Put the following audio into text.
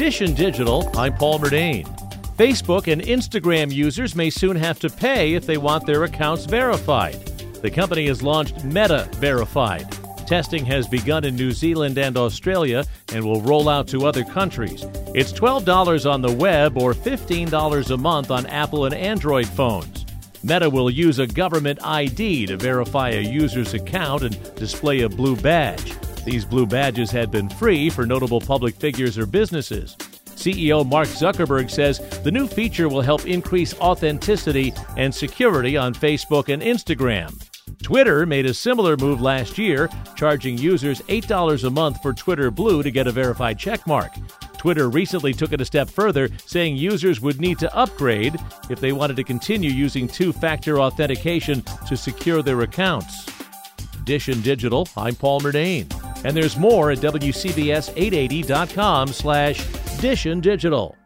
And Digital, I'm Paul Murnane. Facebook and Instagram users may soon have to pay if they want their accounts verified. The company has launched Meta Verified. Testing has begun in New Zealand and Australia and will roll out to other countries. It's $12 on the web or $15 a month on Apple and Android phones. Meta will use a government ID to verify a user's account and display a blue badge. These blue badges had been free for notable public figures or businesses. CEO Mark Zuckerberg says the new feature will help increase authenticity and security on Facebook and Instagram. Twitter made a similar move last year, charging users $8 a month for Twitter Blue to get a verified checkmark. Twitter recently took it a step further, saying users would need to upgrade if they wanted to continue using two factor authentication to secure their accounts. Dish and Digital, I'm Paul Murnane. And there's more at WCBS880.com slash Dish Digital.